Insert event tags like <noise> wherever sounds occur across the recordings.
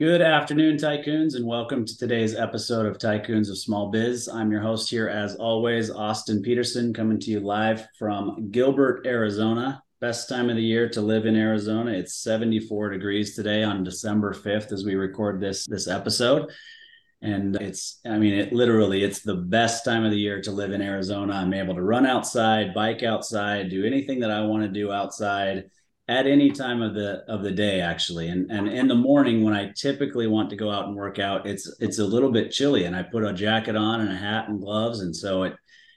Good afternoon, tycoons, and welcome to today's episode of Tycoons of Small Biz. I'm your host here, as always, Austin Peterson, coming to you live from Gilbert, Arizona. Best time of the year to live in Arizona. It's 74 degrees today on December 5th as we record this this episode. And it's, I mean, it literally, it's the best time of the year to live in Arizona. I'm able to run outside, bike outside, do anything that I want to do outside at any time of the of the day actually. And and in the morning when i typically want to go out and work out it's it's a little bit chilly and i put a jacket on and a hat and gloves and so it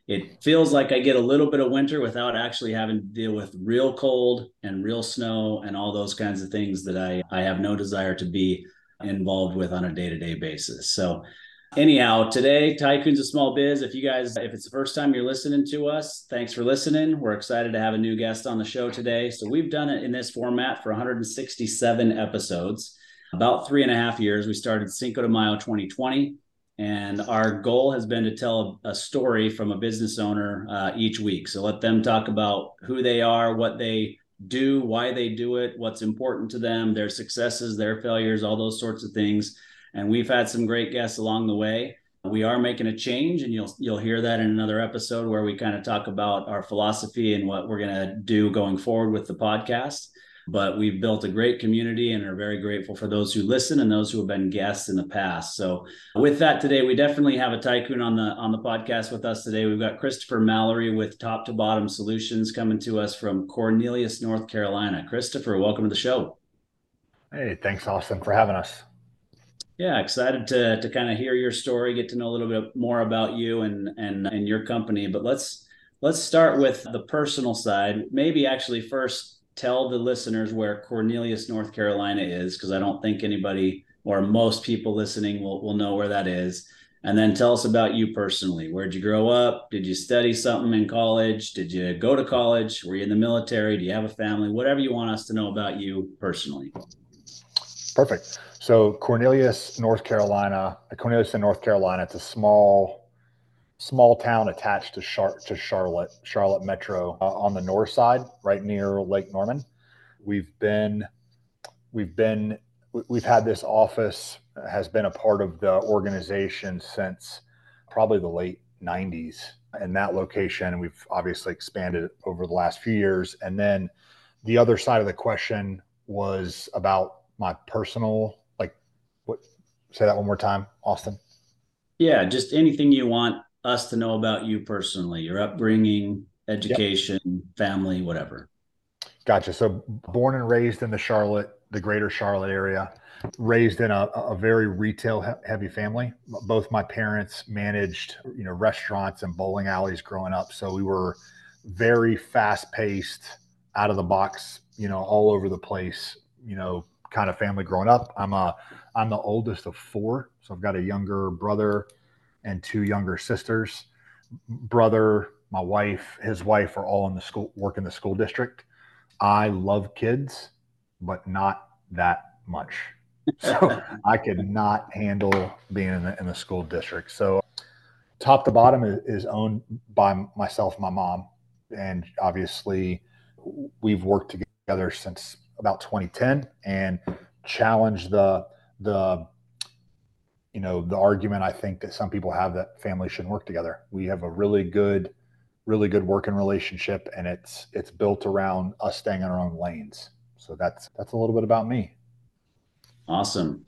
it feels like i get a little bit of winter without actually having to deal with real cold and real snow and all those kinds of things that i i have no desire to be involved with on a day-to-day basis. So Anyhow, today, Tycoons of Small Biz. If you guys, if it's the first time you're listening to us, thanks for listening. We're excited to have a new guest on the show today. So we've done it in this format for 167 episodes, about three and a half years. We started Cinco de Mayo 2020. And our goal has been to tell a story from a business owner uh, each week. So let them talk about who they are, what they do, why they do it, what's important to them, their successes, their failures, all those sorts of things and we've had some great guests along the way. We are making a change, and you'll you'll hear that in another episode where we kind of talk about our philosophy and what we're going to do going forward with the podcast. But we've built a great community and are very grateful for those who listen and those who have been guests in the past. So, with that today, we definitely have a tycoon on the on the podcast with us today. We've got Christopher Mallery with Top2Bottom Solutions coming to us from Cornelius, North Carolina. Christopher, welcome to the show. Hey, thanks, Austin, for having us. Yeah, excited to to kind of hear your story, get to know a little bit more about you and and and your company. But let's let's start with the personal side. Maybe actually first tell the listeners where Cornelius, North Carolina is, because I don't think anybody or most people listening will will know where that is. And then tell us about you personally. Where'd you grow up? Did you study something in college? Did you go to college? Were you in the military? Do you have a family? Whatever you want us to know about you personally. Perfect. So Cornelius, North Carolina, Cornelius in North Carolina, it's a small, small town attached to Char- to Charlotte, Charlotte Metro, uh, on the north side, right near Lake Norman. We've been, we've been, we've had this office has been a part of the organization since probably the late 90s in that location and we've obviously expanded over the last few years and then the other side of the question was about my personal? Say that one more time, Austin. Yeah, just anything you want us to know about you personally, your upbringing, education, yep. family, whatever. Gotcha. So, born and raised in the Charlotte, the greater Charlotte area, raised in a, a very retail heavy family. Both my parents managed, you know, restaurants and bowling alleys growing up. So we were very fast paced, out of the box, you know, all over the place, you know, kind of family growing up. I'm a I'm the oldest of four, so I've got a younger brother and two younger sisters. Brother, my wife, his wife are all in the school work in the school district. I love kids, but not that much. So <laughs> I could not handle being in the, in the school district. So top to bottom is, is owned by myself, my mom, and obviously we've worked together since about 2010 and challenged the the you know the argument I think that some people have that families shouldn't work together. We have a really good, really good working relationship, and it's it's built around us staying in our own lanes. So that's that's a little bit about me. Awesome.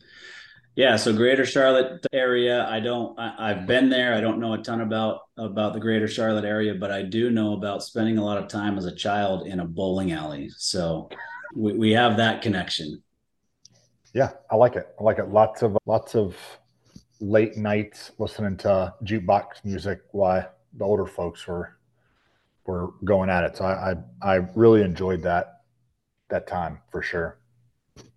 Yeah, so Greater Charlotte area. I don't. I, have been there. I don't know a ton about about the Greater Charlotte area, but I do know about spending a lot of time as a child in a bowling alley. So we, we have that connection. Yeah, I like it. I like it. Lots of lots of late nights listening to jukebox music while the older folks were were going at it. So I I, I really enjoyed that that time for sure.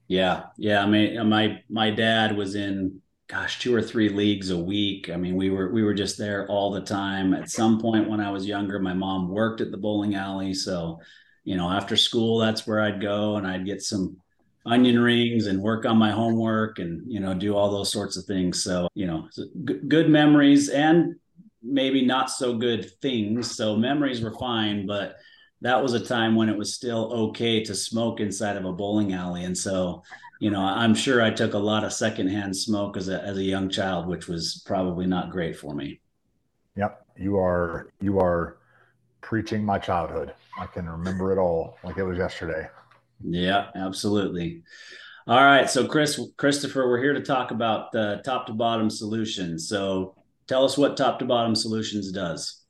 Yeah, yeah. I mean, uh, my my dad was in gosh two or three leagues a week. I mean, we were we were just there all the time. At some point when I was younger, my mom worked at the bowling alley, so you know after school that's where I'd go and I'd get some onion rings and work on my homework and you know do all those sorts of things so you know good memories and maybe not so good things so memories were fine but that was a time when it was still okay to smoke inside of a bowling alley. And so, you know, I'm sure I took a lot of secondhand smoke as a as a young child, which was probably not great for me. Yep. You are you are preaching my childhood. I can remember it all like it was yesterday. Yeah, absolutely. All right, so Chris, Christopher, we're here to talk about the top to bottom solutions. So tell us what top to bottom solutions does.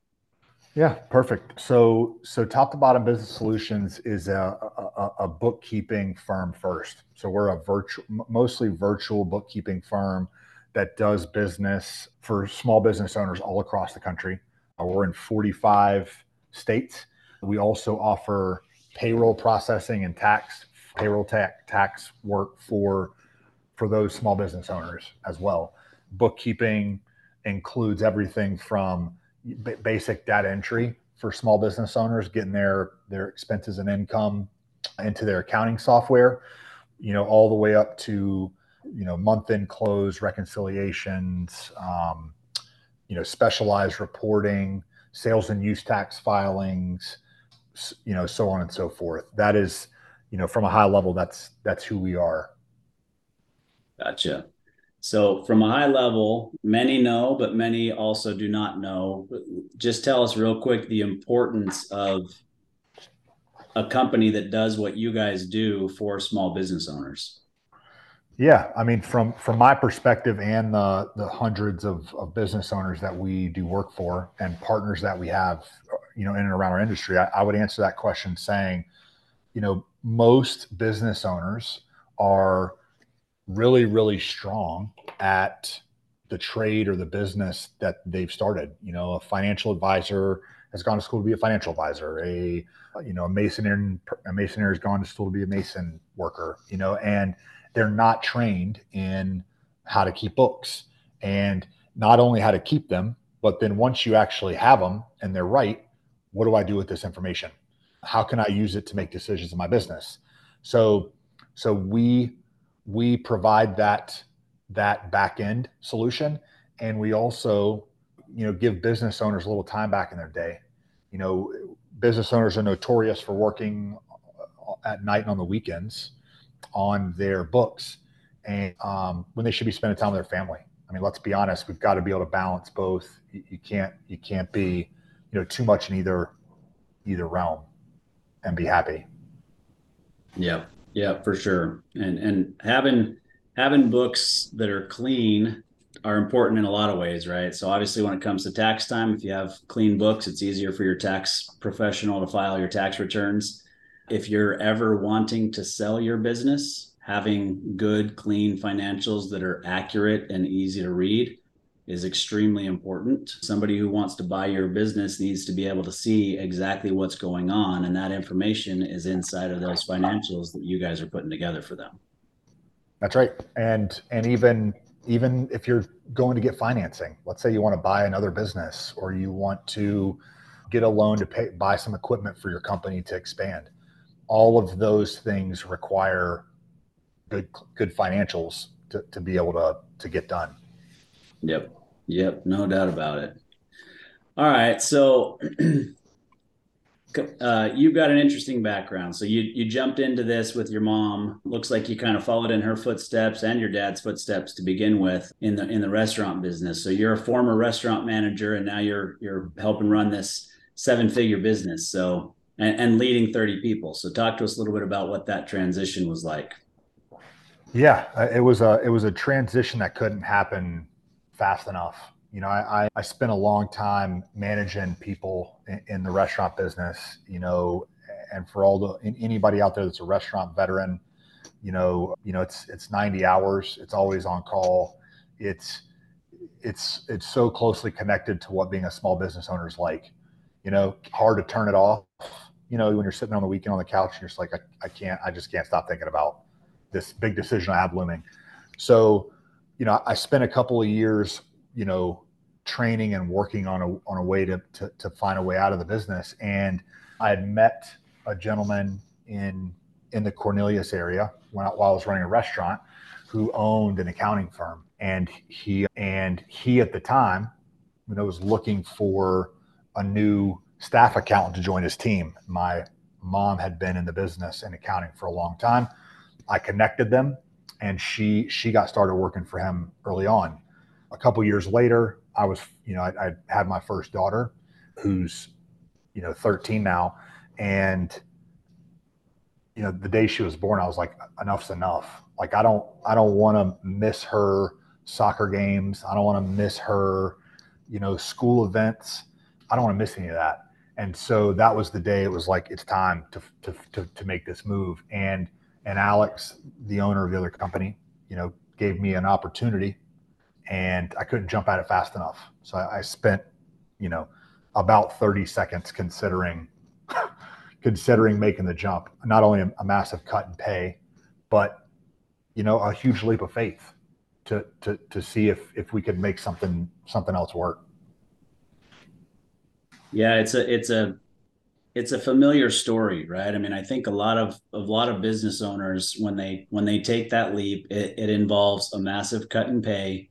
Yeah, perfect. So, so top to bottom business solutions is a, a, a bookkeeping firm first. So we're a virtual, mostly virtual bookkeeping firm that does business for small business owners all across the country. Uh, we're in 45 states. We also offer payroll processing and tax payroll tax tax work for for those small business owners as well. Bookkeeping includes everything from b- basic data entry for small business owners, getting their their expenses and income into their accounting software, you know, all the way up to you know month end close reconciliations, um, you know, specialized reporting, sales and use tax filings, you know, so on and so forth. That is you know, from a high level, that's that's who we are. Gotcha. So, from a high level, many know, but many also do not know. Just tell us real quick the importance of a company that does what you guys do for small business owners. Yeah, I mean, from from my perspective, and the the hundreds of, of business owners that we do work for, and partners that we have, you know, in and around our industry, I, I would answer that question saying, you know, most business owners are really, really strong at the trade or the business that they've started. You know, a financial advisor has gone to school to be a financial advisor. A you know, a masoner a masoner has gone to school to be a mason worker. You know, and they're not trained in how to keep books and not only how to keep them, but then once you actually have them and they're right, what do I do with this information? how can I use it to make decisions in my business? So, so we we provide that that back end solution, and we also, you know, give business owners a little time back in their day. You know, business owners are notorious for working at night and on the weekends on their books, and um, when they should be spending time with their family. I mean, let's be honest. We've got to be able to balance both. You, you can't you can't be, you know, too much in either either realm and be happy. Yeah, yeah, for sure. And and having having books that are clean are important in a lot of ways, right? So obviously when it comes to tax time, if you have clean books, it's easier for your tax professional to file your tax returns. If you're ever wanting to sell your business, having good clean financials that are accurate and easy to read is extremely important. Somebody who wants to buy your business needs to be able to see exactly what's going on, and that information is inside of those financials that you guys are putting together for them. That's right. And and even even if you're going to get financing, let's say you want to buy another business or you want to get a loan to pay buy some equipment for your company to expand. All of those things require good good financials to, to be able to to get done. Yep. Yep. No doubt about it. All right. So <clears throat> uh, you've got an interesting background. So you you jumped into this with your mom. Looks like you kind of followed in her footsteps and your dad's footsteps to begin with in the in the restaurant business. So you're a former restaurant manager, and now you're you're helping run this seven figure business. So and, and leading 30 people. So talk to us a little bit about what that transition was like. Yeah, it was a it was a transition that couldn't happen fast enough. You know, I, I I spent a long time managing people in, in the restaurant business, you know, and for all the anybody out there that's a restaurant veteran, you know, you know, it's it's 90 hours, it's always on call. It's it's it's so closely connected to what being a small business owner is like. You know, hard to turn it off. You know, when you're sitting on the weekend on the couch and you're just like, I, I can't, I just can't stop thinking about this big decision I have looming. So you know, I spent a couple of years, you know, training and working on a on a way to, to to find a way out of the business. And I had met a gentleman in in the Cornelius area when, while I was running a restaurant who owned an accounting firm. And he and he at the time, you know, was looking for a new staff accountant to join his team. My mom had been in the business and accounting for a long time. I connected them, and she she got started working for him early on. A couple years later, I was you know I, I had my first daughter, who's you know 13 now, and you know the day she was born, I was like, enough's enough. Like I don't I don't want to miss her soccer games. I don't want to miss her, you know, school events. I don't want to miss any of that. And so that was the day it was like it's time to to to, to make this move. And and Alex, the owner of the other company, you know, gave me an opportunity, and I couldn't jump at it fast enough. So I, I spent, you know, about 30 seconds considering <laughs> considering making the jump. Not only a, a massive cut in pay, but you know, a huge leap of faith to to to see if if we could make something something else work. Yeah, it's a it's a it's a familiar story, right? I mean, I think a lot of a lot of business owners when they when they take that leap, it, it involves a massive cut in pay.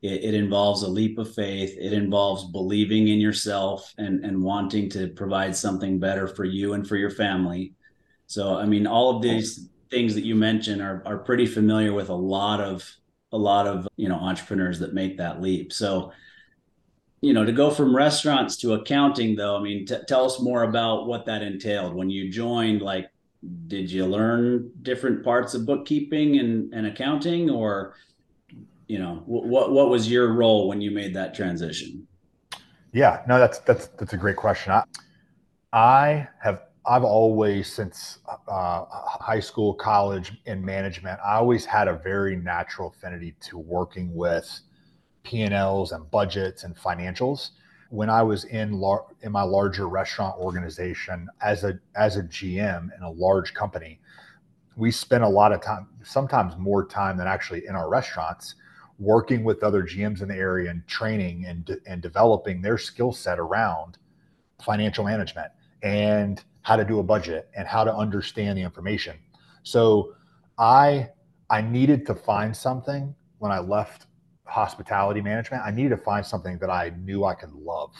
It, it, involves a leap of faith. It involves believing in yourself and and wanting to provide something better for you and for your family. So, I mean, all of these things that you mentioned are are pretty familiar with a lot of a lot of you know entrepreneurs that make that leap so you know to go from restaurants to accounting though i mean t- tell us more about what that entailed. When you joined like did you learn different parts of bookkeeping and, and accounting? Or you know what what was your role when you made that transition? Yeah no that's that's that's a great question. I i have I've always, since uh, high school, college, in management, I always had a very natural affinity to working with P&Ls and budgets and financials. When I was in lar- in my larger restaurant organization as a as a GM in a large company, we spent a lot of time, sometimes more time than actually in our restaurants, working with other GMs in the area and training and de- and developing their skill set around financial management and how to do a budget and how to understand the information. So I I needed to find something when I left hospitality management. I needed to find something that I knew I could love.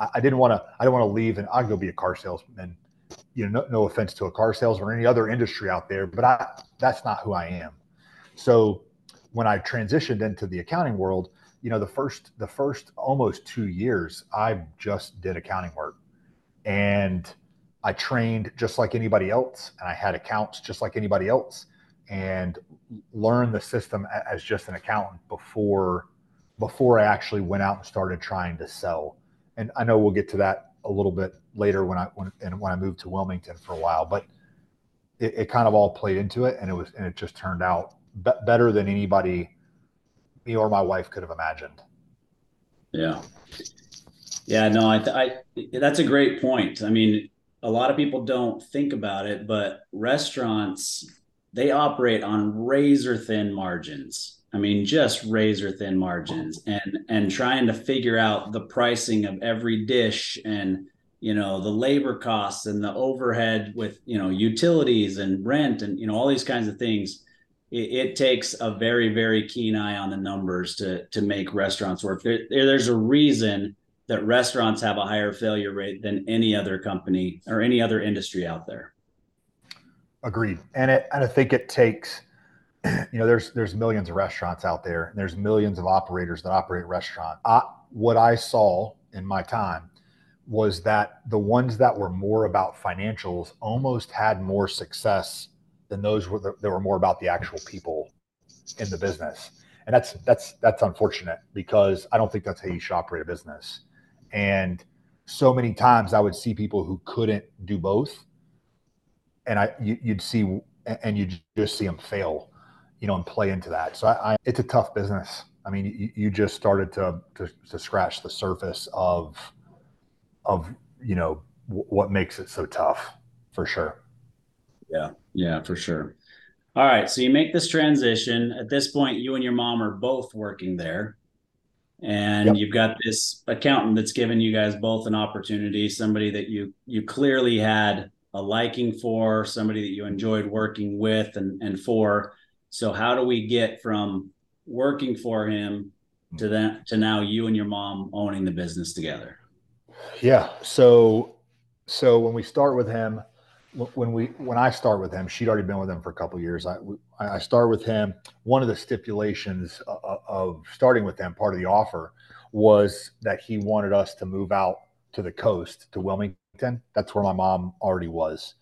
I, I didn't want to I didn't want to leave and I'd go be a car salesman. You know, no, no offense to a car salesman or any other industry out there, but I that's not who I am. So when I transitioned into the accounting world, you know, the first the first almost two years, I just did accounting work. And I trained just like anybody else, and I had accounts just like anybody else, and learn the system as just an accountant before before I actually went out and started trying to sell. And I know we'll get to that a little bit later when I when and when I moved to Wilmington for a while, but it, it kind of all played into it, and it was and it just turned out be- better than anybody me or my wife could have imagined. Yeah. Yeah, no, I, I, that's a great point. I mean, a lot of people don't think about it, but restaurants they operate on razor thin margins. I mean, just razor thin margins, oh. and and trying to figure out the pricing of every dish and you know the labor costs and the overhead with you know utilities and rent and you know all these kinds of things. It, it takes a very very keen eye on the numbers to to make restaurants work. There, there's a reason that restaurants have a higher failure rate than any other company or any other industry out there. Agreed. And it, and I think it takes, <clears throat> you know, there's there's millions of restaurants out there, and there's millions of operators that operate restaurants. what I saw in my time was that the ones that were more about financials almost had more success than those were that were more about the actual people in the business. And that's that's that's unfortunate because I don't think that's how you should operate a business. And so many times I would see people who couldn't do both. And I, you, would see, and you just see them fail, you know, and play into that. So I, I it's a tough business. I mean, you, you just started to, to, to scratch the surface of, of, you know, w- what makes it so tough for sure. Yeah. Yeah, for sure. All right. So you make this transition. At this point, you and your mom are both working there and yep. you've got this accountant that's given you guys both an opportunity somebody that you you clearly had a liking for somebody that you enjoyed working with and and for so how do we get from working for him to that to now you and your mom owning the business together Yeah. So, so when we start with him, when we when I start with him, she'd already been with him for a couple years. I I start with him. One of the stipulations of, of starting with him, part of the offer, was that he wanted us to move out to the coast to Wilmington. That's where my mom already was,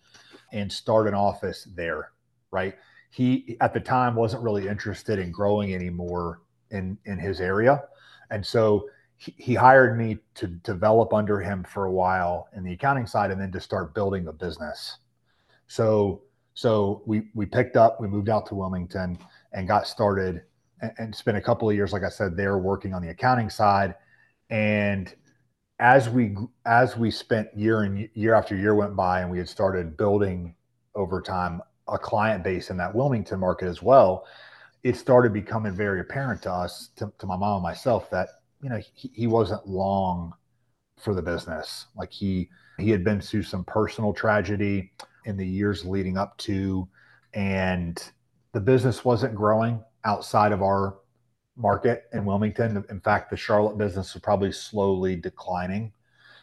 and start an office there. Right. He at the time wasn't really interested in growing anymore in in his area, and so he, he hired me to develop under him for a while in the accounting side, and then to start building a business. So so we we picked up, we moved out to Wilmington and got started and, and spent a couple of years, like I said, there working on the accounting side. And as we as we spent year and year after year went by, and we had started building over time a client base in that Wilmington market as well, it started becoming very apparent to us, to, to my mom and myself, that you know he, he wasn't long for the business. Like he he had been through some personal tragedy in the years leading up to, and the business wasn't growing outside of our market in Wilmington. In fact, the Charlotte business was probably slowly declining,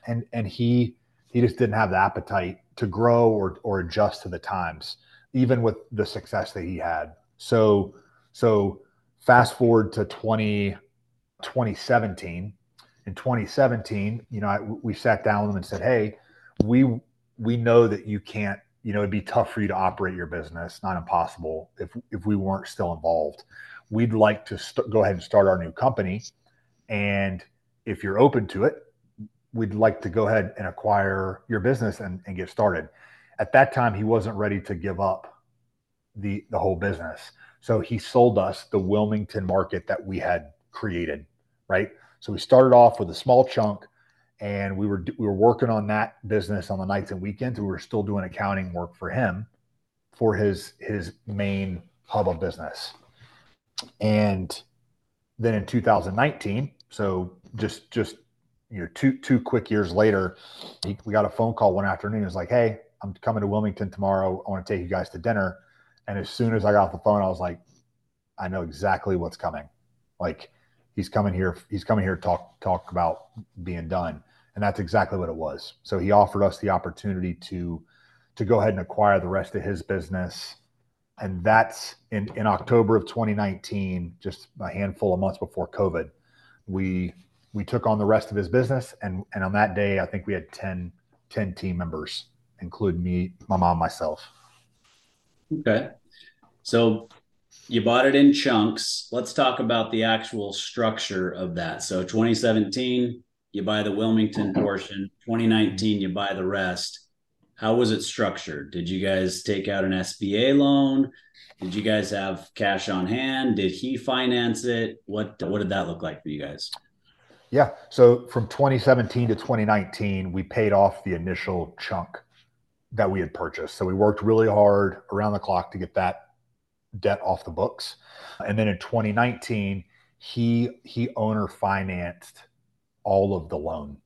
and and he he just didn't have the appetite to grow or or adjust to the times, even with the success that he had. So so fast forward to 20, 2017. In 2017, you know, I, we sat down with him and said, "Hey, we we know that you can't you know, it'd be tough for you to operate your business, not impossible if if we weren't still involved. We'd like to st- go ahead and start our new company, and if you're open to it, we'd like to go ahead and acquire your business and, and get started. At that time, he wasn't ready to give up the the whole business, so he sold us the Wilmington market that we had created. Right, so we started off with a small chunk and we were we were working on that business on the nights and weekends. We were still doing accounting work for him for his his main hub of business. And then in 2019, so just just you know two two quick years later, he, we got a phone call one afternoon. It was like, "Hey, I'm coming to Wilmington tomorrow. I want to take you guys to dinner." And as soon as I got off the phone, I was like, "I know exactly what's coming." Like he's coming here. He's coming here to talk talk about being done and that's exactly what it was. So he offered us the opportunity to to go ahead and acquire the rest of his business, and that's in in October of 2019, just a handful of months before COVID. We we took on the rest of his business, and and on that day, I think we had 10, 10 team members, including me, my mom, myself. Okay, so you bought it in chunks. Let's talk about the actual structure of that. So 2017 you buy the Wilmington portion. 2019, you buy the rest. How was it structured? Did you guys take out an SBA loan? Did you guys have cash on hand? Did he finance it? What what did that look like for you guys? Yeah. So from 2017 to 2019, we paid off the initial chunk that we had purchased. So we worked really hard around the clock to get that debt off the books. And then in 2019, he he owner financed all of the loan.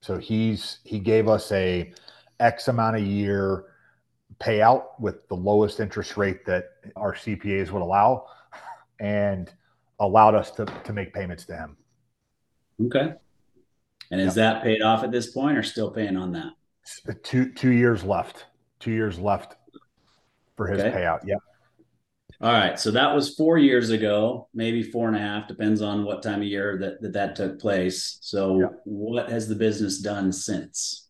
So he's he gave us a X amount a year payout with the lowest interest rate that our CPAs would allow and allowed us to, to make payments to him. Okay. And is yep. that paid off at this point or still paying on that? Two two years left. Two years left for his okay. payout. Yeah. All right. So that was four years ago, maybe four and a half, depends on what time of year that that, that took place. So, yeah. what has the business done since?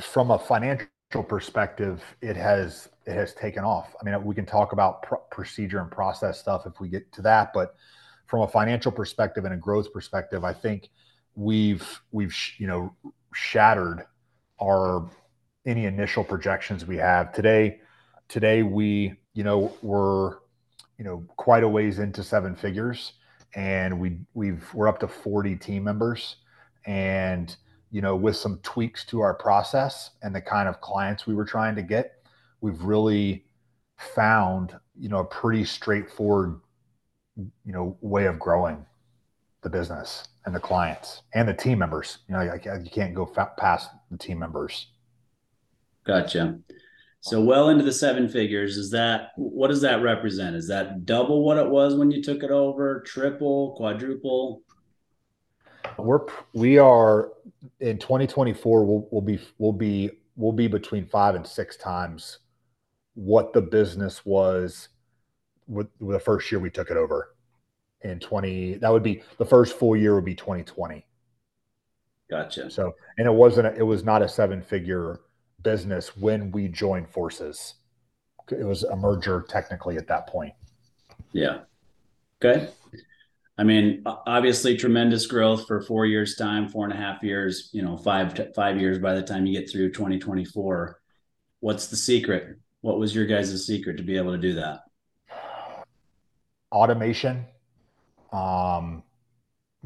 From a financial perspective, it has it has taken off. I mean, we can talk about pr- procedure and process stuff if we get to that, but from a financial perspective and a growth perspective, I think we've we've you know shattered our any initial projections we have today. Today we you know, we're, you know, quite a ways into seven figures and we we've we're up to 40 team members and you know with some tweaks to our process and the kind of clients we were trying to get we've really found you know a pretty straightforward you know way of growing the business and the clients and the team members you know you can't go past the team members gotcha so well into the seven figures. Is that what does that represent? Is that double what it was when you took it over? Triple, quadruple? We're we are in 2024 we'll, we'll be we'll be we'll be between five and six times what the business was with, with the first year we took it over in 20 that would be the first full year would be 2020 gotcha. So and it wasn't a, it was not a seven figure business when we joined forces. It was a merger technically at that point. Yeah. Okay I mean, obviously, tremendous growth for four years' time, four and a half years. You know, five five years by the time you get through 2024. What's the secret? What was your guys' secret to be able to do that? Automation, um,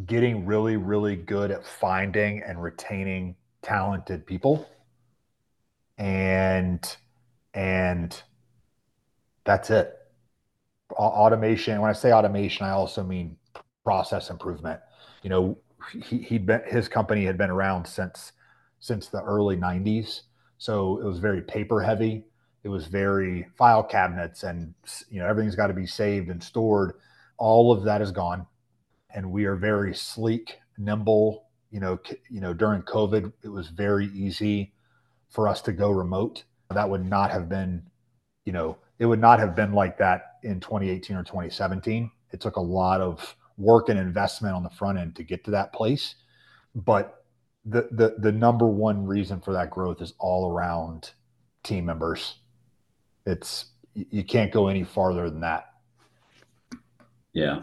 getting really, really good at finding and retaining talented people, and and that's it. Automation. When I say automation, I also mean process improvement. You know, he, been his company had been around since since the early 90s, so it was very paper heavy. It was very file cabinets, and you know everything's got to be saved and stored. All of that is gone, and we are very sleek, nimble. You know, you know during COVID, it was very easy for us to go remote. That would not have been, you know, it would not have been like that in 2018 or 2017. It took a lot of work and investment on the front end to get to that place. But the the the number one reason for that growth is all around team members. It's you can't go any farther than that. Yeah.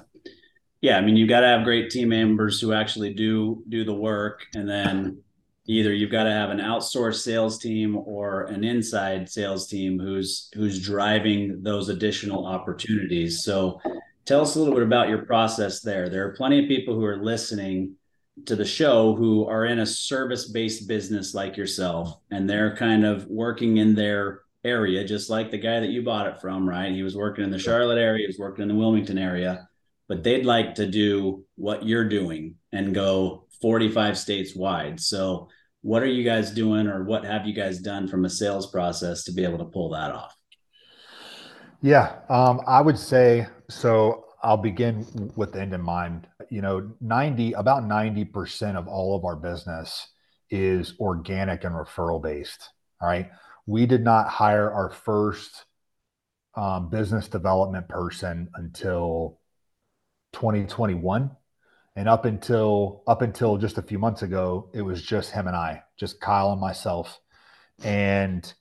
Yeah, I mean you've got to have great team members who actually do do the work and then either you've got to have an outsourced sales team or an inside sales team who's who's driving those additional opportunities. So tell us a little bit about your process there. There are plenty of people who are listening to the show who are in a service based business like yourself, and they're kind of working in their area, just like the guy that you bought it from, right? He was working in the Charlotte area, he was working in the Wilmington area, but they'd like to do what you're doing and go 45 states wide. So, what are you guys doing, or what have you guys done from a sales process to be able to pull that off? Yeah, um, I would say so. I'll begin with the end in mind. You know, 90, about 90% of all of our business is organic and referral based. All right. We did not hire our first um, business development person until 2021 and up until up until just a few months ago it was just him and i just kyle and myself and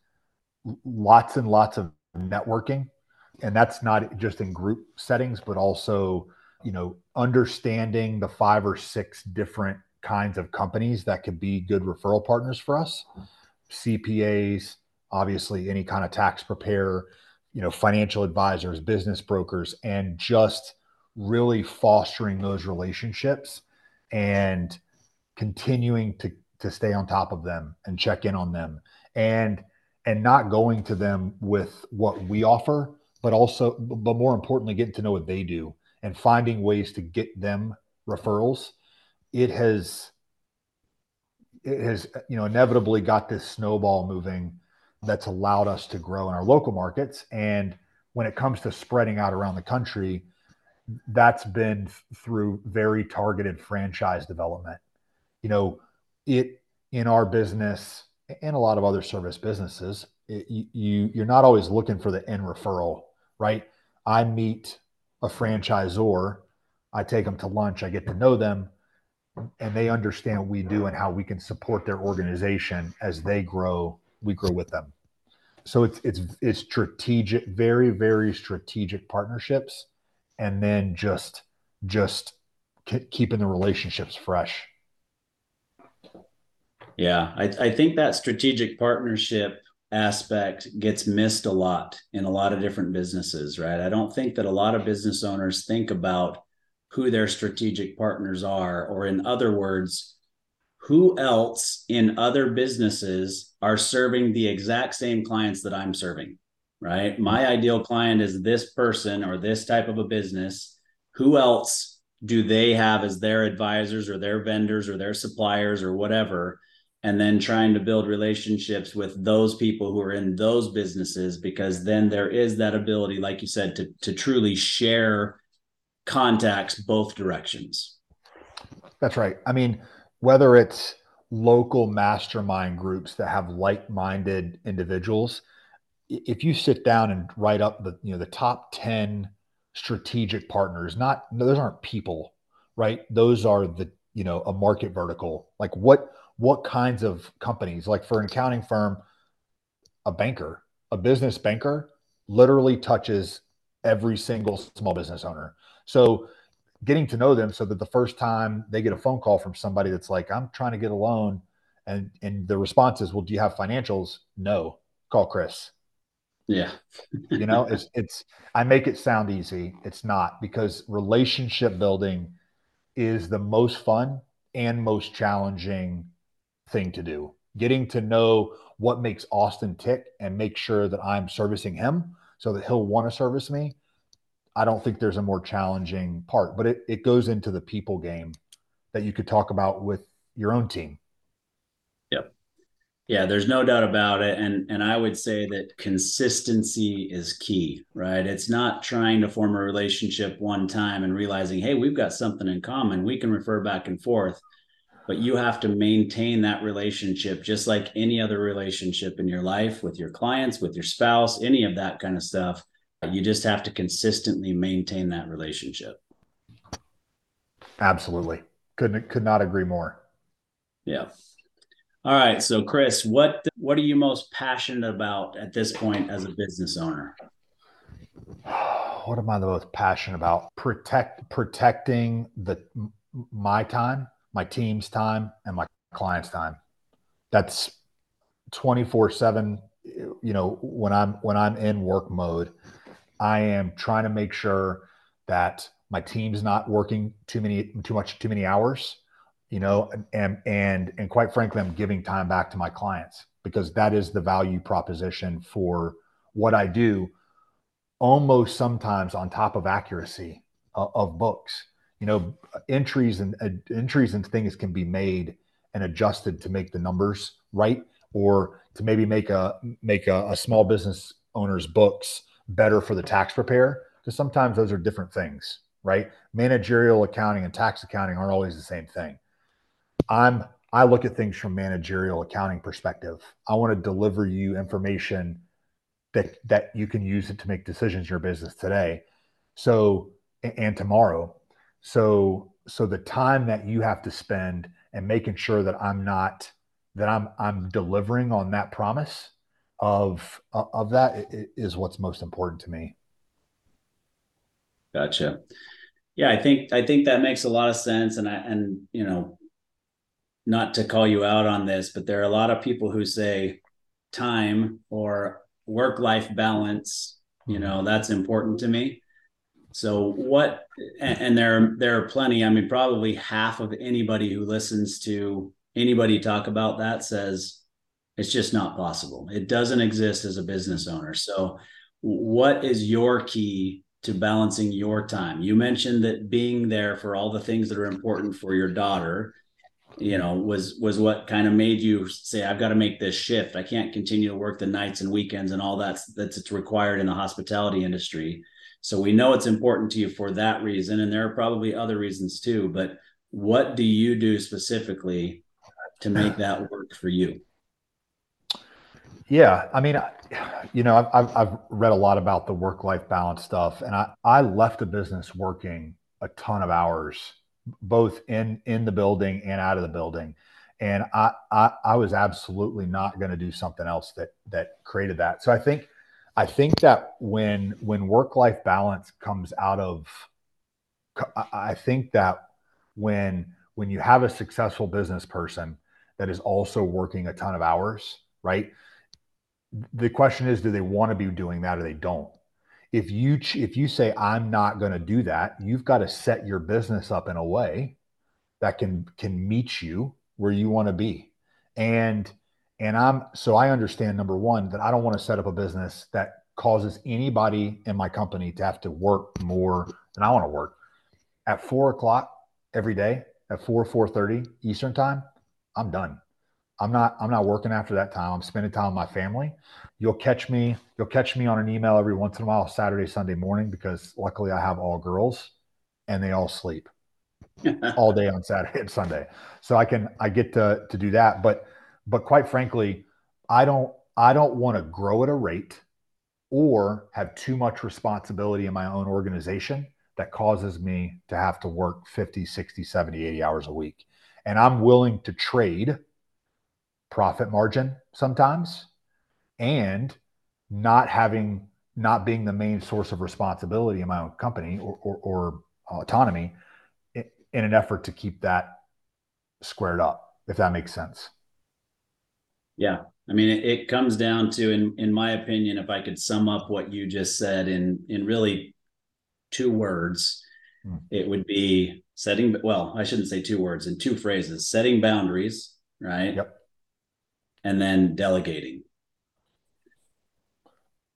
lots and lots of networking and that's not just in group settings but also you know understanding the five or six different kinds of companies that could be good referral partners for us. Cpas obviously any kind of tax preparer you know financial advisors business brokers and just really fostering those relationships and continuing to to stay on top of them and check in on them and and not going to them with what we offer but also, but more importantly, getting to know what they do and finding ways to get them referrals. It has, it has, you know, inevitably got this snowball moving that's allowed us to grow in our local markets. And when it comes to spreading out around the country, that's been through very targeted franchise development. You know, it in our business and a lot of other service businesses, it, you you're not always looking for the end referral right? I meet a franchisor, I take them to lunch, I get to know them, and they understand what we do and how we can support their organization as they grow. We grow with them. So it's it's it's strategic, very very strategic partnerships, and then just just keeping the relationships fresh. Yeah, I, I think that strategic partnership aspect gets missed a lot in a lot of different businesses, right? I don't think that a lot of business owners think about who their strategic partners are, or in other words, who else in other businesses are serving the exact same clients that I'm serving, right? My ideal client is this person or this type of a business. Who else do they have as their advisors or their vendors or their suppliers or whatever? And then trying to build relationships with those people who are in those businesses because then there is that ability like you said to to truly share contacts both directions. That's right. I mean whether it's local mastermind groups that have like-minded individuals if you sit down and write up the you know the top 10 strategic partners not those aren't people right? Those are the you know a market vertical. Like what what kinds of companies like for an accounting firm a banker a business banker literally touches every single small business owner. So getting to know them so that the first time they get a phone call from somebody that's like i'm trying to get a loan and and the response is well do you have financials? No. Call chris. Yeah. <laughs> You know it's it's i make it sound easy. It's not because relationship building is the most fun and most challenging thing to do. Getting to know what makes Austin tick and make sure that I'm servicing him so that he'll want to service me. I don't think there's a more challenging part, but it, it goes into the people game that you could talk about with your own team. Yep. Yeah, there's no doubt about it. And and I would say that consistency is key, right? It's not trying to form a relationship one time and realizing, hey, we've got something in common. We can refer back and forth. But you have to maintain that relationship just like any other relationship in your life with your clients, with your spouse, any of that kind of stuff. You just have to consistently maintain that relationship. Absolutely. Couldn't could not agree more. Yeah. All right, so Chris, what what are you most passionate about at this point as a business owner? <sighs> What am I the most passionate about? Protect protecting the my time, my team's time, and my client's time. That's 24/7, you know, when I'm when I'm in work mode, I am trying to make sure that my team's not working too many too much too many hours you know and and and quite frankly i'm giving time back to my clients because that is the value proposition for what i do almost sometimes on top of accuracy of, of books you know entries and uh, entries and things can be made and adjusted to make the numbers right or to maybe make a make a, a small business owner's books better for the tax preparer because sometimes those are different things right managerial accounting and tax accounting aren't always the same thing I'm I look at things from managerial accounting perspective. I want to deliver you information that that you can use it to make decisions in your business today. So and tomorrow. So so the time that you have to spend and making sure that I'm not that I'm I'm delivering on that promise of of that is what's most important to me. Gotcha. Yeah, I think I think that makes a lot of sense, and I and you know not to call you out on this, but there are a lot of people who say time or work life balance, you know, mm-hmm. that's important to me. So what and, and there there are plenty, I mean probably half of anybody who listens to anybody talk about that says it's just not possible. It doesn't exist as a business owner. So what is your key to balancing your time? You mentioned that being there for all the things that are important for your daughter you know was was what kind of made you say i've got to make this shift i can't continue to work the nights and weekends and all that's that's it's required in the hospitality industry so we know it's important to you for that reason and there are probably other reasons too but what do you do specifically to make that work for you? Yeah i mean you know i've, I've read a lot about the work life balance stuff and i i left the business working a ton of hours both in in the building and out of the building. And i i, I was absolutely not going to do something else that that created that. So i think i think that when when work life balance comes out of i think that when when you have a successful business person that is also working a ton of hours right? The question is do they want to be doing that or they don't? If you if you say i'm not going to do that you've got to set your business up in a way that can can meet you where you want to be. And and i'm so i understand number one that i don't want to set up a business that causes anybody in my company to have to work more than i want to work at four o'clock every day at 4 4.30 eastern time i'm done I'm not I'm not working after that time. I'm spending time with my family. You'll catch me you'll catch me on an email every once in a while Saturday Sunday morning because luckily I have all girls and they all sleep. <laughs> all day on Saturday and Sunday. So I can I get to to do that. But but quite frankly, I don't I don't want to grow at a rate or have too much responsibility in my own organization that causes me to have to work 50, 60, 70, 80 hours a week. And I'm willing to trade profit margin sometimes and not having not being the main source of responsibility in my own company or, or, or autonomy in, in an effort to keep that squared up if that makes sense yeah. I mean it, it comes down to in in my opinion if i could sum up what you just said in in really two words hmm. it would be setting well i shouldn't say two words in two phrases setting boundaries right? Yep. And then delegating.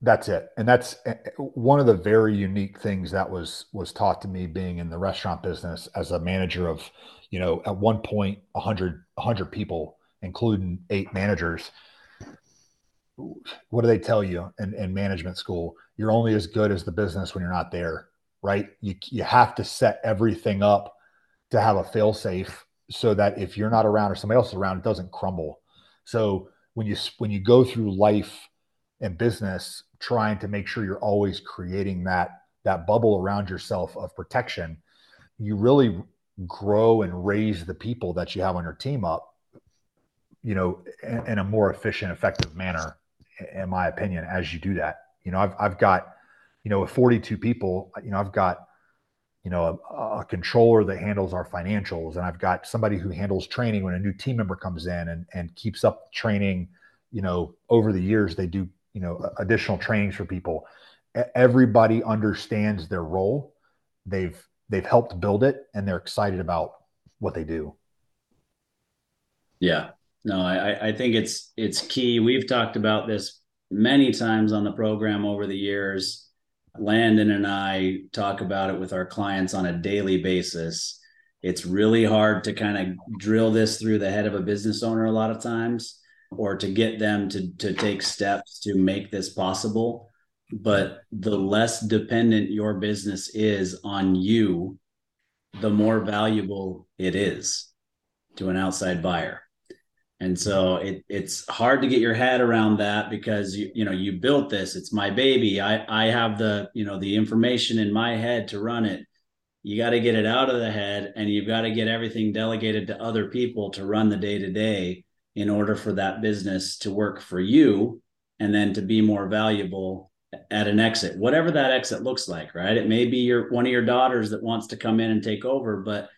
That's it. And that's eh, eh, one of the very unique things that was was taught to me being in the restaurant business as a manager of you know at one point 100 100 people including eight managers what do they tell you in, in management school? You're only as good as the business when you're not there right? You, you have to set everything up to have a fail safe so that if you're not around or somebody else is around it doesn't crumble. So when you when you go through life and business trying to make sure you're always creating that that bubble around yourself of protection, you really grow and raise the people that you have on your team up, you know, in, a more efficient, effective manner, in my opinion, as you do that. You know, I've I've got, you know, with 42 people, you know, I've got you know, a, a, controller that handles our financials, and I've got somebody who handles training when a new team member comes in and, and keeps up training. You know, over the years, they do, you know, additional trainings for people. Everybody understands their role. They've they've helped build it, and they're excited about what they do. Yeah, no, I, I think it's it's key. We've talked about this many times on the program over the years Landon and I talk about it with our clients on a daily basis. It's really hard to kind of drill this through the head of a business owner a lot of times or to get them to to take steps to make this possible. But the less dependent your business is on you, the more valuable it is to an outside buyer and so it, it's hard to get your head around that because you you know you built this it's my baby i i have the you know the information in my head to run it. You got to get it out of the head and you've got to get everything delegated to other people to run the day to day in order for that business to work for you and then to be more valuable at an exit whatever that exit looks like right? It may be your one of your daughters that wants to come in and take over but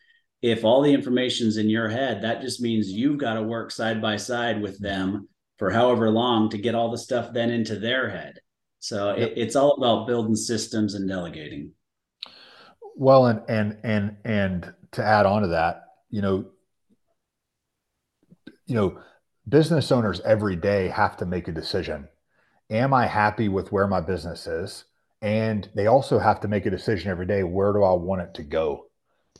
if all the information's in your head, that just means you've got to work side by side with them for however long to get all the stuff then into their head. So yep. it, it's all about building systems and delegating. Well, and and and and to add on to that, you know, you know, business owners every day have to make a decision. Am I happy with where my business is? And they also have to make a decision every day. Where do I want it to go?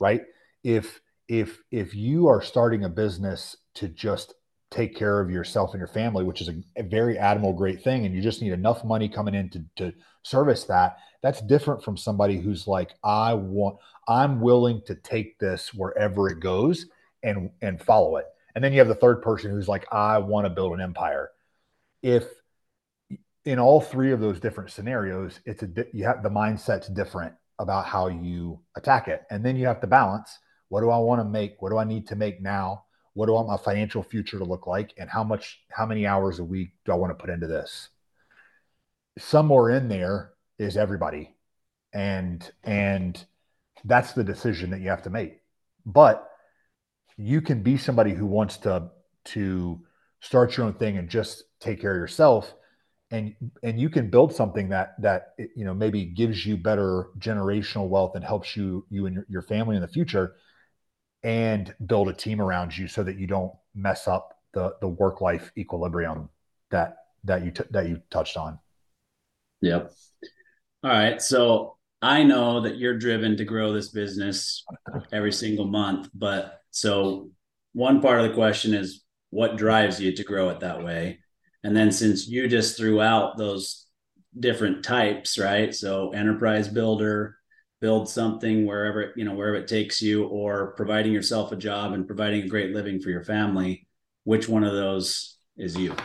Right if if if you are starting a business to just take care of yourself and your family, which is a, a, very admirable, great thing, and you just need enough money coming in to, to service that. That's different from somebody who's like, I want, I'm willing to take this wherever it goes and and follow it. And then you have the third person who's like, I want to build an empire. If in all three of those different scenarios, it's a you have the mindset's different about how you attack it, and then you have to balance what do I want to make? What do I need to make now? What do I want my financial future to look like? And how much, how many hours a week do I want to put into this? Somewhere in there is everybody. And, and that's the decision that you have to make. But you can be somebody who wants to, to start your own thing and just take care of yourself and and you can build something that that you know maybe gives you better generational wealth and helps you you and your, your family in the future and build a team around you so that you don't mess up the the work life equilibrium that that you t- that you touched on. Yep. All right. So I know that you're driven to grow this business every single month, but so one part of the question is what drives you to grow it that way? And then since you just threw out those different types, right? So enterprise builder, build something wherever it, you know wherever it takes you or providing yourself a job and providing a great living for your family which one of those is you?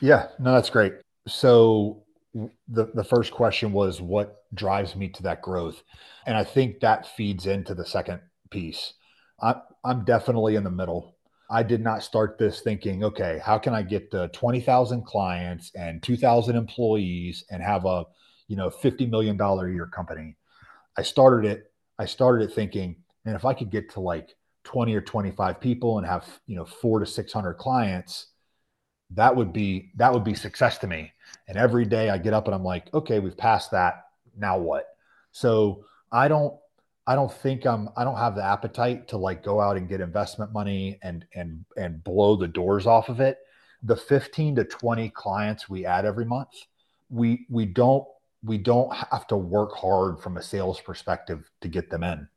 Yeah no that's great. So the the first question was what drives me to that growth? And i think that feeds into the second piece. I, i'm definitely in the middle. I did not start this thinking okay how can i get the 20000 clients and 2000 employees and have a you know 50 million dollar a year company I started it. I started it thinking, and if I could get to like 20 or 25 people and have you know four to 600 clients, that would be that would be success to me. And every day I get up and I'm like, okay, we've passed that. Now what? So I don't I don't think I'm I don't have the appetite to like go out and get investment money and and and blow the doors off of it. The 15 to 20 clients we add every month, we we don't we don't have to work hard from a sales perspective to get them in.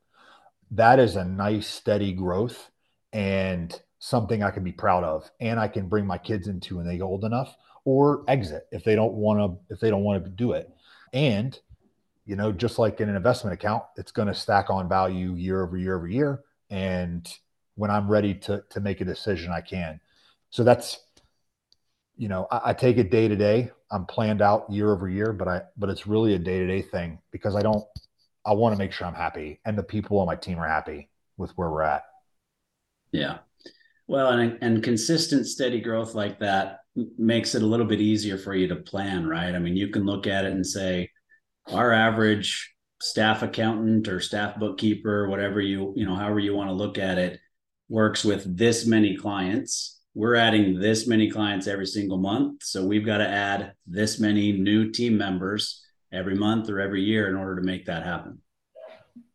That is a nice, steady growth and something I can be proud of. And I can bring my kids into when they get old enough or exit if they don't want to, if they don't want to do it. And, you know, just like in an investment account, it's going to stack on value year over year over year. And when I'm ready to, to make a decision, I can. So that's, you know, I, I take it day to day. I'm planned out year over year, but I but it's really a day to day thing because I don't I want to make sure I'm happy and the people on my team are happy with where we're at. Yeah. Well, and and consistent steady growth like that makes it a little bit easier for you to plan, right? I mean, you can look at it and say our average staff accountant or staff bookkeeper, whatever you, you know, however you want to look at it, works with this many clients we're adding this many clients every single month. So we've got to add this many new team members every month or every year in order to make that happen.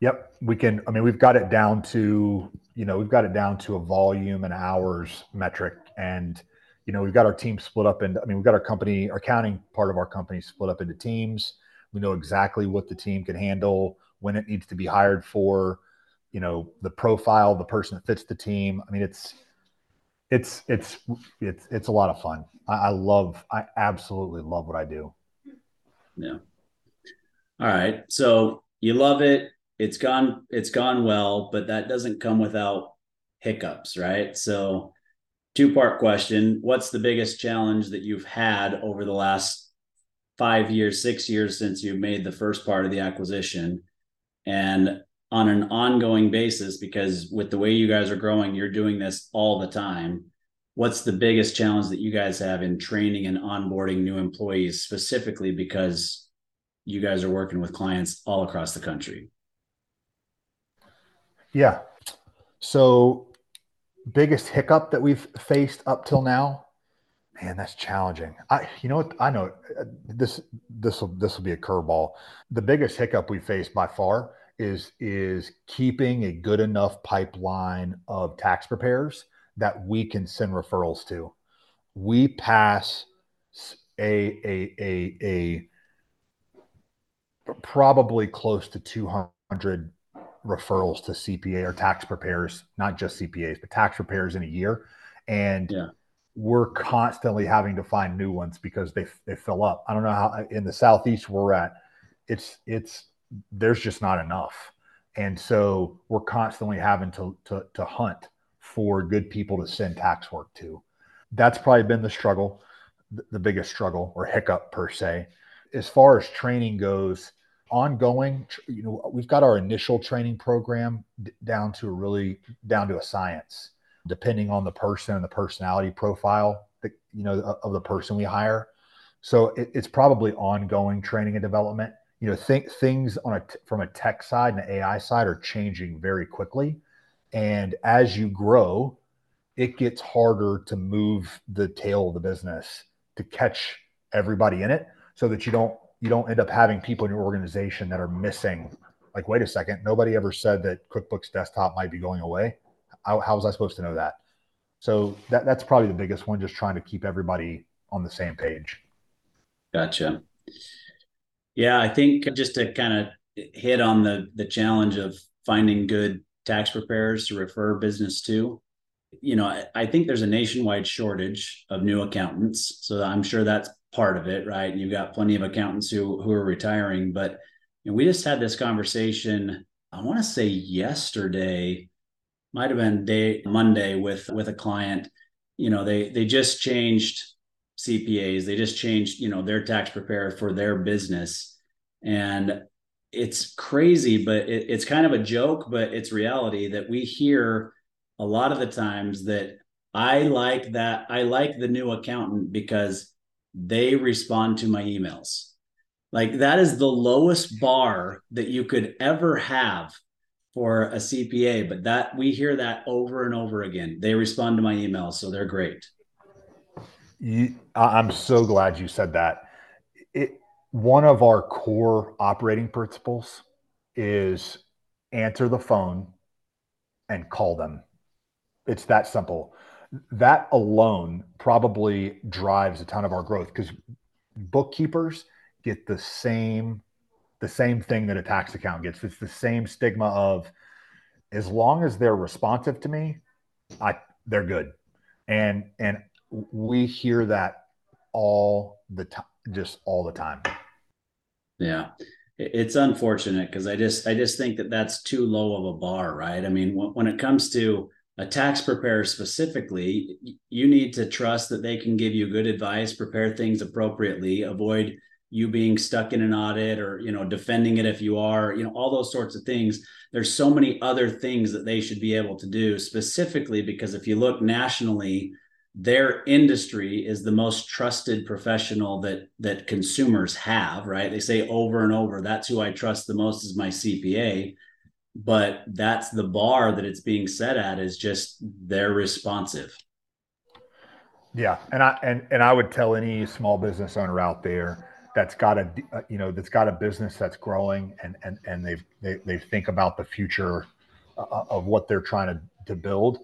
Yep. We can, I mean, we've got it down to, you know, we've got it down to a volume and hours metric. And, you know, we've got our team split up into, I mean, we've got our company, our accounting part of our company split up into teams. We know exactly what the team can handle, when it needs to be hired for, you know, the profile, the person that fits the team. I mean, it's, it's it's it's it's a lot of fun. I, I love I absolutely love what I do. Yeah. All right. So you love it. It's gone it's gone well, but that doesn't come without hiccups, right? So two part question, what's the biggest challenge that you've had over the last 5 years, 6 years since you made the first part of the acquisition? And on an ongoing basis because with the way you guys are growing you're doing this all the time. What's the biggest challenge that you guys have in training and onboarding new employees specifically because you guys are working with clients all across the country? Yeah. So biggest hiccup that we've faced up till now man that's challenging. I you know what? I know uh, this this will this will be a curveball. The biggest hiccup we faced by far is is keeping a good enough pipeline of tax preparers that we can send referrals to. We pass a a a a probably close to 200 referrals to CPA or tax preparers, not just CPAs, but tax preparers in a year. And yeah. we're constantly having to find new ones because they, they fill up. I don't know how in the Southeast we're at, it's, it's there's just not enough. And so we're constantly having to, to, to hunt for good people to send tax work to. That's probably been the struggle, the biggest struggle or hiccup per se. As far as training goes, ongoing, you know, we've got our initial training program down to a really down to a science, depending on the person and the personality profile that you know of the person we hire. So it, it's probably ongoing training and development you know, think things on a from a tech side and an AI side are changing very quickly, and as you grow, it gets harder to move the tail of the business to catch everybody in it, so that you don't you don't end up having people in your organization that are missing. Like, wait a second, nobody ever said that QuickBooks Desktop might be going away. How, how was I supposed to know that? So that that's probably the biggest one, just trying to keep everybody on the same page. Gotcha. Yeah, I think just to kind of hit on the the challenge of finding good tax preparers to refer business to. You know, I, I think there's a nationwide shortage of new accountants, so I'm sure that's part of it, right? You've got plenty of accountants who who are retiring, but And we just had this conversation, I want to say yesterday, might have been day Monday with with a client. You know, they they just changed CPAs. They just changed, you know, their tax preparer for their business. And it's crazy, but it, it's kind of a joke, but it's reality that we hear a lot of the times that I like that. I like the new accountant because they respond to my emails. Like that is the lowest bar that you could ever have for a CPA, but that we hear that over and over again. They respond to my emails, so they're great. You, I'm so glad you said that. It, one of our core operating principles is answer the phone and call them. It's that simple. That alone probably drives a ton of our growth because bookkeepers get the same the same thing that a tax account gets. It's the same stigma of as long as they're responsive to me, I they're good. And and we hear that all the time just all the time. Yeah. It's unfortunate because I just I just think that that's too low of a bar, right? I mean, when, when it comes to a tax preparer specifically, you need to trust that they can give you good advice, prepare things appropriately, avoid you being stuck in an audit or you know defending it if you are you know all those sorts of things there's so many other things that they should be able to do specifically because if you look nationally their industry is the most trusted professional that that consumers have right? They say over and over that's who i trust the most is my cpa but that's the bar that it's being set at is just they're responsive. Yeah and i and, and i would tell any small business owner out there that's got a you know that's got a business that's growing and and and they've they, they think about the future uh, of what they're trying to, to build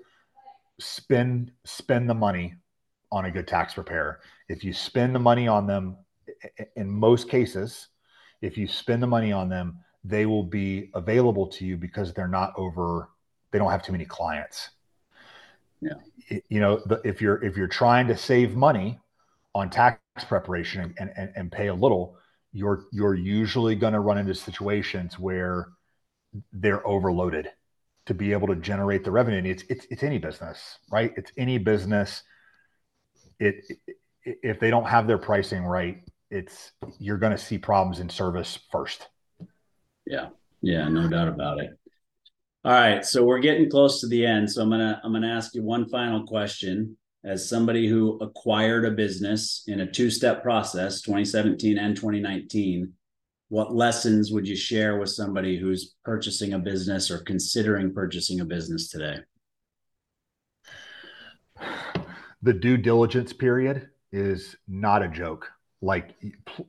spend spend the money on a good tax preparer. If you spend the money on them in most cases if you spend the money on them they will be available to you because they're not over they don't have too many clients. Yeah. You know if you're if you're trying to save money on tax preparation and, and, and pay a little, you're you're usually going to run into situations where they're overloaded to be able to generate the revenue. And it's it's it's any business, right? It's any business. It, it if they don't have their pricing right, it's you're going to see problems in service first. Yeah, yeah, no doubt about it. All right, so we're getting close to the end. So I'm gonna I'm gonna ask you one final question as somebody who acquired a business in a two-step process 2017 and 2019 what lessons would you share with somebody who's purchasing a business or considering purchasing a business today? The due diligence period is not a joke. Like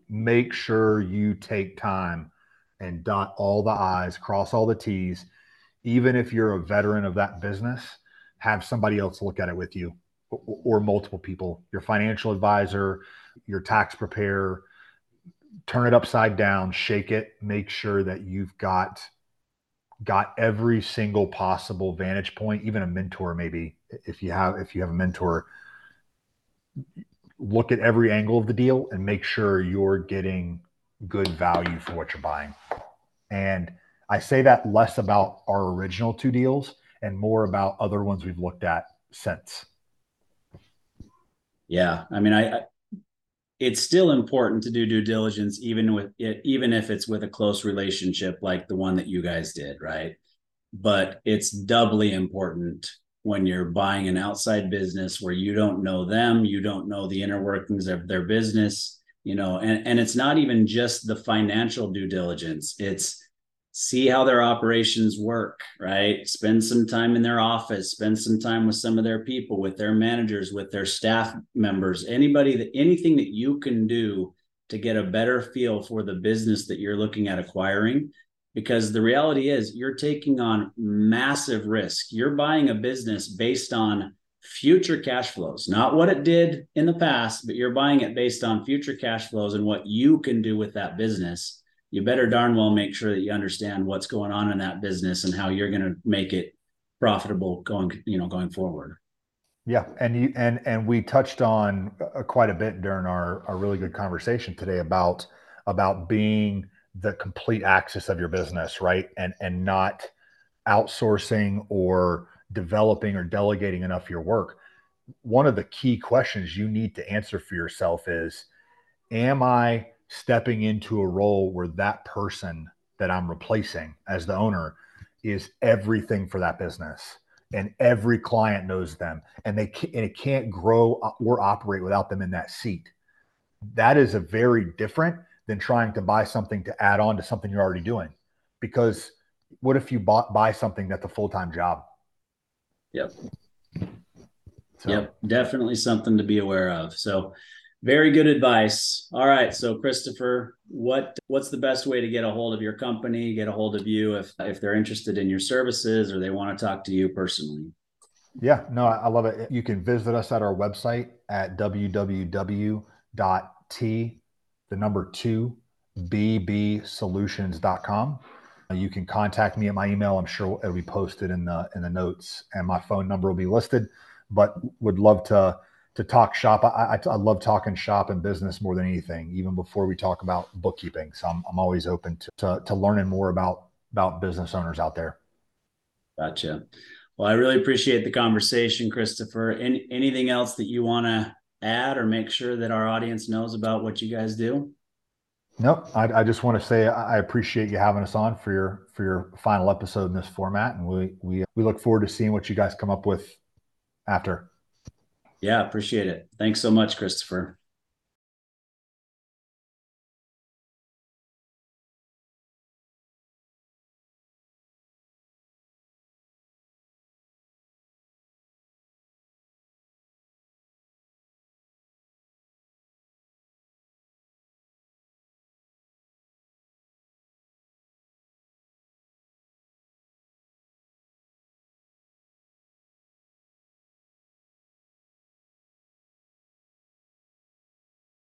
make sure you take time and dot all the i's cross all the t's. Even if you're a veteran of that business have somebody else look at it with you or multiple people, your financial advisor, your tax preparer, turn it upside down, shake it, make sure that you've got got every single possible vantage point, even a mentor maybe if you have if you have a mentor look at every angle of the deal and make sure you're getting good value for what you're buying. And I say that less about our original two deals and more about other ones we've looked at since. Yeah, I mean, I, it's still important to do due diligence, even with it, even if it's with a close relationship like the one that you guys did, right? But it's doubly important when you're buying an outside business where you don't know them, you don't know the inner workings of their business, you know, and and it's not even just the financial due diligence; it's see how their operations work, right? Spend some time in their office, spend some time with some of their people, with their managers, with their staff members, anybody that anything that you can do to get a better feel for the business that you're looking at acquiring. Because the reality is, you're taking on massive risk. You're buying a business based on future cash flows, not what it did in the past, but you're buying it based on future cash flows and what you can do with that business you better darn well make sure that you understand what's going on in that business and how you're going to make it profitable going you know going forward yeah and you and and we touched on uh, quite a bit during our our really good conversation today about about being the complete access of your business, right? And and not outsourcing or developing or delegating enough your work. One of the key questions you need to answer for yourself is am I stepping into a role where that person that I'm replacing as the owner is everything for that business and every client knows them and they can, and it can't grow or operate without them in that seat. That is a very different than trying to buy something to add on to something you're already doing. Because what if you bought, buy something that's a full-time job? Yep. So. Yep, definitely something to be aware of. So very good advice. All right, so Christopher, what what's the best way to get a hold of your company, get a hold of you if if they're interested in your services or they want to talk to you personally? Yeah, no, I love it. You can visit us at our website at www.t the number 2 bbsolutions.com. You can contact me at my email. I'm sure it'll be posted in the in the notes, and my phone number will be listed. But would love to to talk shop. I, I, I, love talking shop and business more than anything, even before we talk about bookkeeping. So I'm, I'm always open to, to, to learning more about, about business owners out there. Gotcha. Well, I really appreciate the conversation, Christopher. Any, anything else that you want to add or make sure that our audience knows about what you guys do? Nope. I, I just want to say I appreciate you having us on for your for your final episode in this format, and we we we look forward to seeing what you guys come up with after. Yeah, appreciate it. Thanks so much, Christopher.